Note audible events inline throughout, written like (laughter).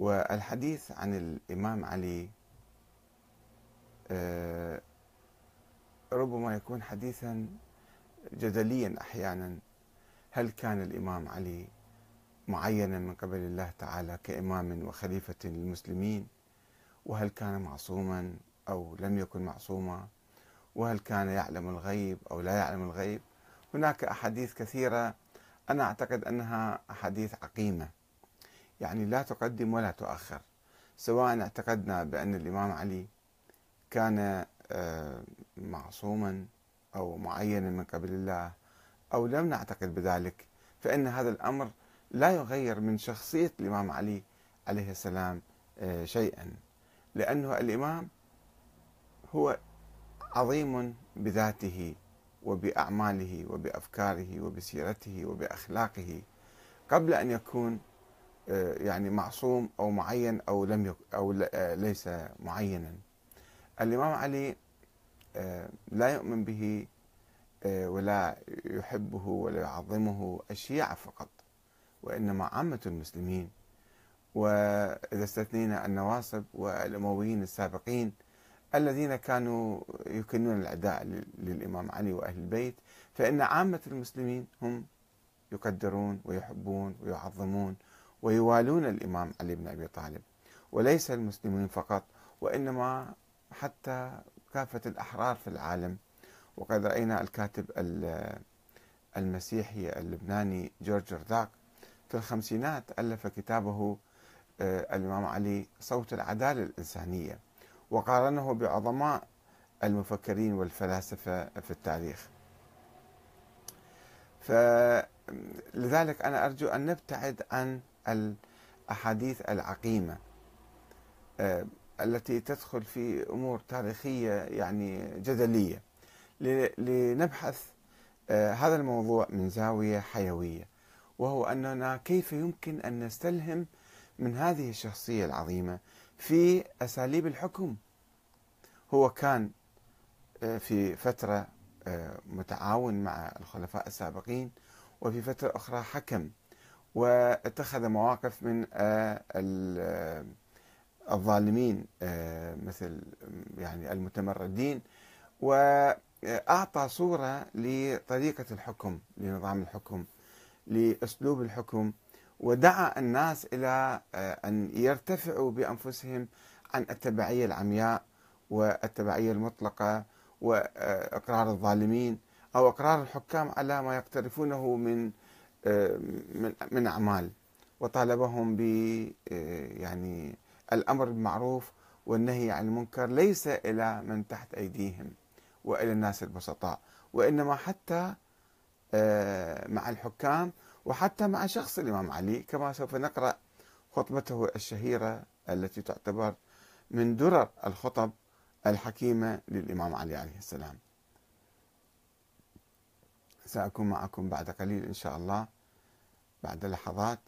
والحديث عن الإمام علي آه، ربما يكون حديثا جدليا أحيانا. هل كان الإمام علي معينا من قبل الله تعالى كإمام وخليفة للمسلمين؟ وهل كان معصوما أو لم يكن معصوما؟ وهل كان يعلم الغيب أو لا يعلم الغيب؟ هناك أحاديث كثيرة. أنا أعتقد أنها أحاديث عقيمة. يعني لا تقدم ولا تؤخر. سواء اعتقدنا بأن الإمام علي كان آه، معصوما أو معينا من قبل الله أو لم نعتقد بذلك فإن هذا الأمر لا يغير من شخصية الإمام علي عليه السلام آه، شيئا. لأنه الإمام هو عظيم بذاته وبأعماله وبأفكاره وبسيرته وبأخلاقه. قبل أن يكون يعني معصوم أو معين أو لم يك أو آه، ليس معينا. الإمام علي لا يؤمن به ولا يحبه ولا يعظمه الشيعة فقط وإنما عامة المسلمين. وإذا استثنينا النواصب والأمويين السابقين الذين كانوا يكنون العداء للإمام علي وأهل البيت فإن عامة المسلمين هم يقدرون ويحبون ويعظمون ويوالون الإمام علي بن أبي طالب وليس المسلمين فقط وإنما حتى كافة الأحرار في العالم. وقد رأينا الكاتب المسيحي اللبناني جورج رزاق في الخمسينات ألف كتابه آه، الإمام علي صوت العدالة الإنسانية وقارنه بعظماء المفكرين والفلاسفة في التاريخ. فلذلك أنا أرجو أن نبتعد عن الأحاديث العقيمة آه، التي تدخل في أمور تاريخية يعني جدلية. لنبحث آه، هذا الموضوع من زاوية حيوية وهو أننا كيف يمكن أن نستلهم من هذه الشخصية العظيمة في أساليب الحكم. هو كان آه، في فترة متعاون مع الخلفاء السابقين وفي فترة أخرى حكم واتخذ مواقف من آه، الظالمين مثل يعني المتمردين. وأعطى صورة لطريقة الحكم لنظام الحكم لأسلوب الحكم. ودعا الناس إلى آه، أن يرتفعوا بأنفسهم عن التبعية العمياء والتبعية المطلقة وإقرار الظالمين أو إقرار الحكام على ما يقترفونه من آه، من من أعمال. وطالبهم ب آه، يعني الأمر بالمعروف والنهي عن المنكر ليس إلى من تحت أيديهم وإلى الناس البسطاء وإنما حتى مع الحكام وحتى مع شخص الإمام علي كما سوف نقرأ خطبته الشهيرة التي تعتبر من درر الخطب الحكيمة للإمام علي عليه السلام. سأكون معكم بعد قليل إن شاء الله بعد لحظات.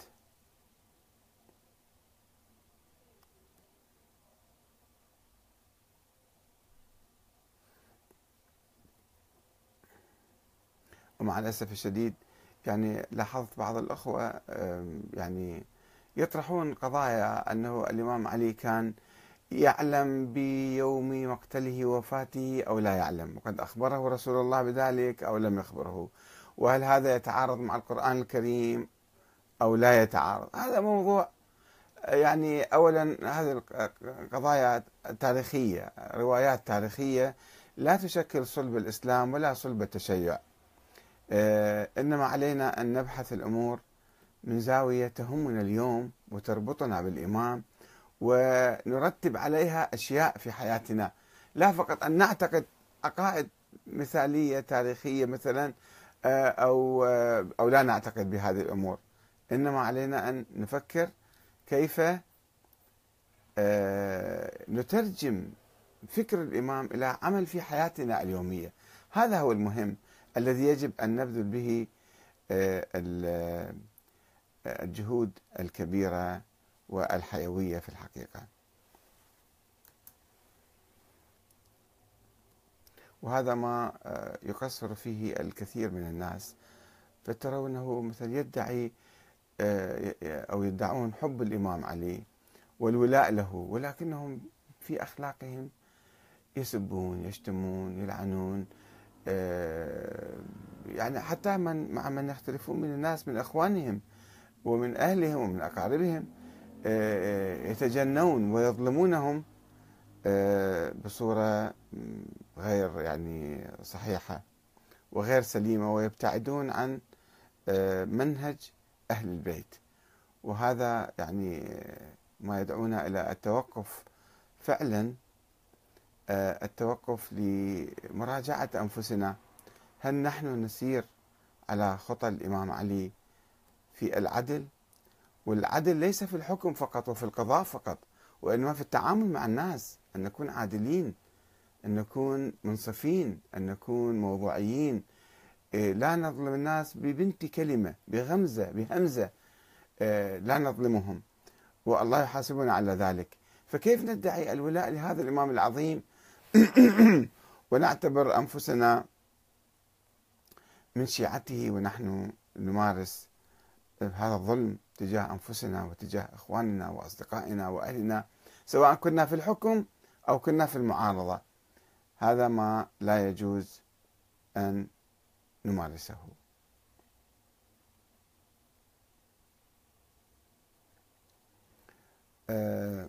ومع الأسف الشديد يعني لاحظت بعض الأخوة يعني يطرحون قضايا أنه الإمام علي كان يعلم بيوم مقتله وفاته أو لا يعلم وقد أخبره رسول الله بذلك أو لم يخبره. وهل هذا يتعارض مع القرآن الكريم أو لا يتعارض؟ هذا موضوع يعني أولا هذه القضايا تاريخية روايات تاريخية لا تشكل صلب الإسلام ولا صلب التشيع. آه، إنما علينا أن نبحث الأمور من زاوية تهمنا اليوم وتربطنا بالإمام ونرتب عليها أشياء في حياتنا. لا فقط أن نعتقد عقائد مثالية تاريخية مثلا آه، أو آه، أو لا نعتقد بهذه الأمور. إنما علينا أن نفكر كيف نترجم فكر الإمام إلى عمل في حياتنا اليومية. هذا هو المهم الذي يجب أن نبذل به آه، آه، الجهود الكبيرة والحيوية في الحقيقة. وهذا ما آه، يقصر فيه الكثير من الناس. فترونه مثلا يدعي أو يدعون حب الإمام علي والولاء له ولكنهم في أخلاقهم يسبون يشتمون يلعنون آه، يعني حتى من مع من يختلفون من الناس من إخوانهم ومن أهلهم ومن أقاربهم. آه، يتجنون ويظلمونهم آه، بصورة غير يعني صحيحة وغير سليمة ويبتعدون عن منهج أهل البيت. وهذا يعني ما يدعونا إلى التوقف فعلا آه، التوقف لمراجعة أنفسنا. هل نحن نسير على خطى الإمام علي في العدل؟ والعدل ليس في الحكم فقط وفي القضاء فقط وإنما في التعامل مع الناس أن نكون عادلين أن نكون منصفين أن نكون موضوعيين. آه، لا نظلم الناس ببنت كلمة بغمزة بهمزة. آه، لا نظلمهم والله يحاسبنا على ذلك. فكيف ندعي الولاء لهذا الإمام العظيم؟ (coughs) ونعتبر أنفسنا من شيعته ونحن نمارس هذا الظلم تجاه أنفسنا وتجاه إخواننا وأصدقائنا وأهلنا سواء كنا في الحكم أو كنا في المعارضة. هذا ما لا يجوز أن نمارسه. أه